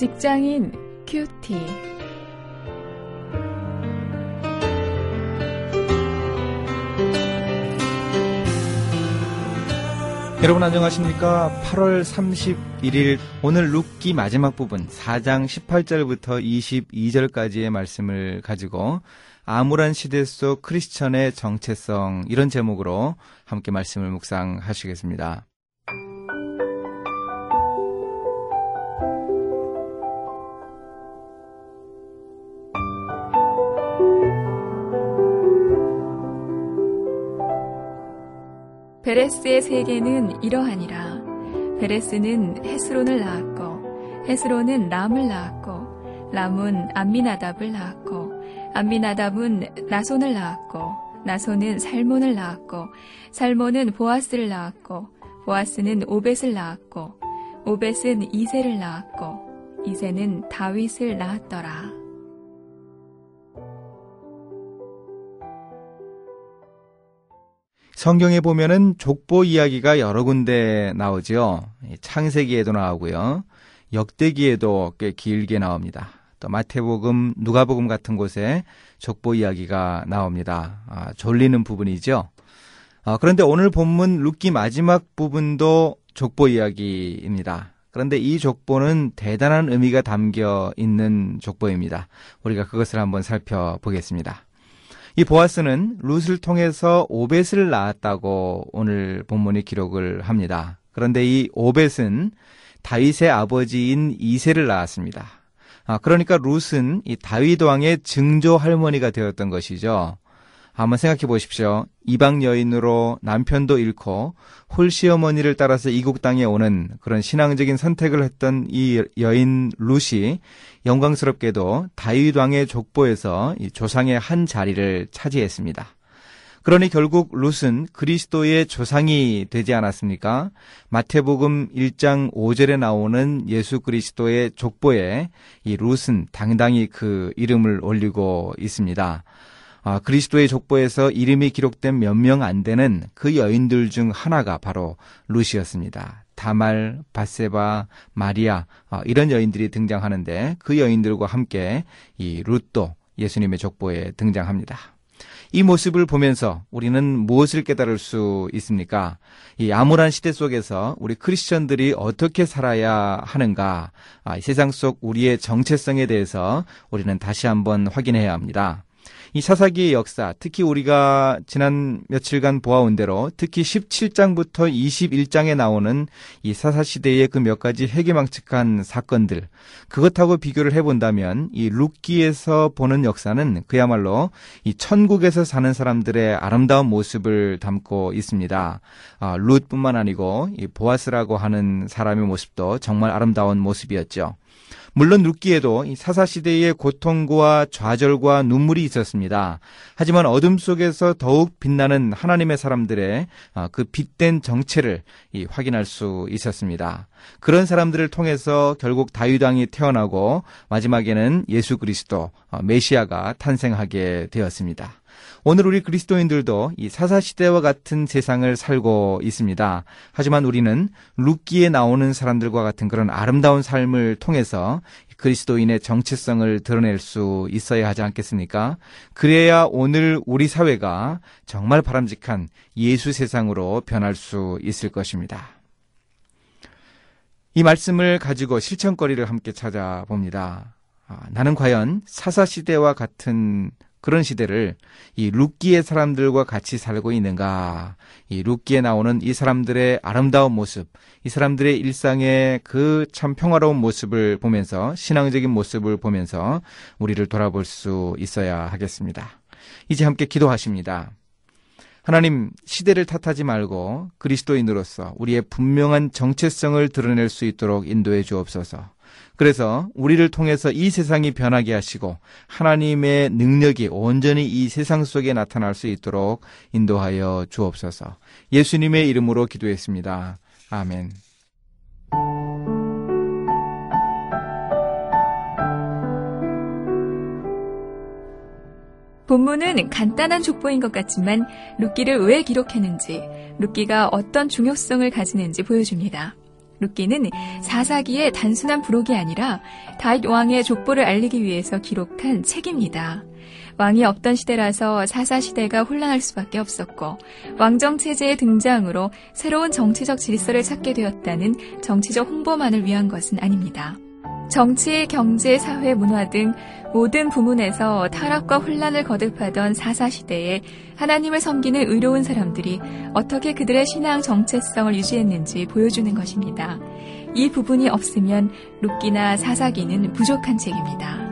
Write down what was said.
직장인 큐티. 여러분 안녕하십니까? 8월 31일 오늘 룻기 마지막 부분 4장 18절부터 22절까지의 말씀을 가지고 암울한 시대 속 크리스천의 정체성 이런 제목으로 함께 말씀을 묵상하시겠습니다. 베레스의 세계는 이러하니라. 베레스는 헤스론을 낳았고, 헤스론은 람을 낳았고, 람은 암미나답을 낳았고, 암미나답은 나손을 낳았고, 나손은 살몬을 낳았고, 살몬은 보아스를 낳았고, 보아스는 오벳을 낳았고, 오벳은 이세를 낳았고, 이세는 다윗을 낳았더라. 성경에 보면은 족보 이야기가 여러 군데 나오지요. 창세기에도 나오고요. 역대기에도 꽤 길게 나옵니다. 또 마태복음, 누가복음 같은 곳에 족보 이야기가 나옵니다. 아, 졸리는 부분이죠. 아, 그런데 오늘 본문 룻기 마지막 부분도 족보 이야기입니다. 그런데 이 족보는 대단한 의미가 담겨 있는 족보입니다. 우리가 그것을 한번 살펴보겠습니다. 이 보아스는 룻을 통해서 오벳을 낳았다고 오늘 본문이 기록을 합니다. 그런데 이 오벳은 다윗의 아버지인 이세를 낳았습니다. 아, 그러니까 룻은 이 다윗 왕의 증조 할머니가 되었던 것이죠. 한번 생각해 보십시오. 이방 여인으로 남편도 잃고 홀시어머니를 따라서 이국 땅에 오는 그런 신앙적인 선택을 했던 이 여인 룻이 영광스럽게도 다윗 왕의 족보에서 조상의 한 자리를 차지했습니다. 그러니 결국 룻은 그리스도의 조상이 되지 않았습니까? 마태복음 1장 5절에 나오는 예수 그리스도의 족보에 이 룻은 당당히 그 이름을 올리고 있습니다. 아, 그리스도의 족보에서 이름이 기록된 몇 명 안 되는 그 여인들 중 하나가 바로 룻이었습니다. 다말, 바세바, 마리아 아, 이런 여인들이 등장하는데 그 여인들과 함께 이 룻도 예수님의 족보에 등장합니다. 이 모습을 보면서 우리는 무엇을 깨달을 수 있습니까? 이 암울한 시대 속에서 우리 크리스천들이 어떻게 살아야 하는가? 아, 세상 속 우리의 정체성에 대해서 우리는 다시 한번 확인해야 합니다. 이 사사기의 역사, 특히 우리가 지난 며칠간 보아온 대로 특히 17장부터 21장에 나오는 이 사사시대의 그 몇 가지 해괴망측한 사건들, 그것하고 비교를 해본다면 이 룻기에서 보는 역사는 그야말로 이 천국에서 사는 사람들의 아름다운 모습을 담고 있습니다. 아, 룻뿐만 아니고 이 보아스라고 하는 사람의 모습도 정말 아름다운 모습이었죠. 물론 룻기에도 사사시대의 고통과 좌절과 눈물이 있었습니다. 하지만 어둠 속에서 더욱 빛나는 하나님의 사람들의 아, 그 빛된 정체를 확인할 수 있었습니다. 그런 사람들을 통해서 결국 다윗왕이 태어나고 마지막에는 예수 그리스도 아, 메시아가 탄생하게 되었습니다. 오늘 우리 그리스도인들도 이 사사시대와 같은 세상을 살고 있습니다. 하지만 우리는 룻기에 나오는 사람들과 같은 그런 아름다운 삶을 통해서 그리스도인의 정체성을 드러낼 수 있어야 하지 않겠습니까? 그래야 오늘 우리 사회가 정말 바람직한 예수 세상으로 변할 수 있을 것입니다. 이 말씀을 가지고 실천거리를 함께 찾아봅니다. 아, 나는 과연 사사시대와 같은 그런 시대를 이 룻기의 사람들과 같이 살고 있는가? 이 룻기에 나오는 이 사람들의 아름다운 모습, 이 사람들의 일상의 그 참 평화로운 모습을 보면서 신앙적인 모습을 보면서 우리를 돌아볼 수 있어야 하겠습니다. 이제 함께 기도하십니다. 하나님, 시대를 탓하지 말고 그리스도인으로서 우리의 분명한 정체성을 드러낼 수 있도록 인도해 주옵소서. 그래서 우리를 통해서 이 세상이 변하게 하시고 하나님의 능력이 온전히 이 세상 속에 나타날 수 있도록 인도하여 주옵소서. 예수님의 이름으로 기도했습니다. 아멘. 본문은 간단한 족보인 것 같지만 룻기를 왜 기록했는지, 룻기가 어떤 중요성을 가지는지 보여줍니다. 룻기는 사사기의 단순한 부록이 아니라 다윗 왕의 족보를 알리기 위해서 기록한 책입니다. 왕이 없던 시대라서 사사 시대가 혼란할 수밖에 없었고 왕정 체제의 등장으로 새로운 정치적 질서를 찾게 되었다는 정치적 홍보만을 위한 것은 아닙니다. 정치, 경제, 사회, 문화 등 모든 부문에서 타락과 혼란을 거듭하던 사사시대에 하나님을 섬기는 의로운 사람들이 어떻게 그들의 신앙 정체성을 유지했는지 보여주는 것입니다. 이 부분이 없으면 룻기나 사사기는 부족한 책입니다.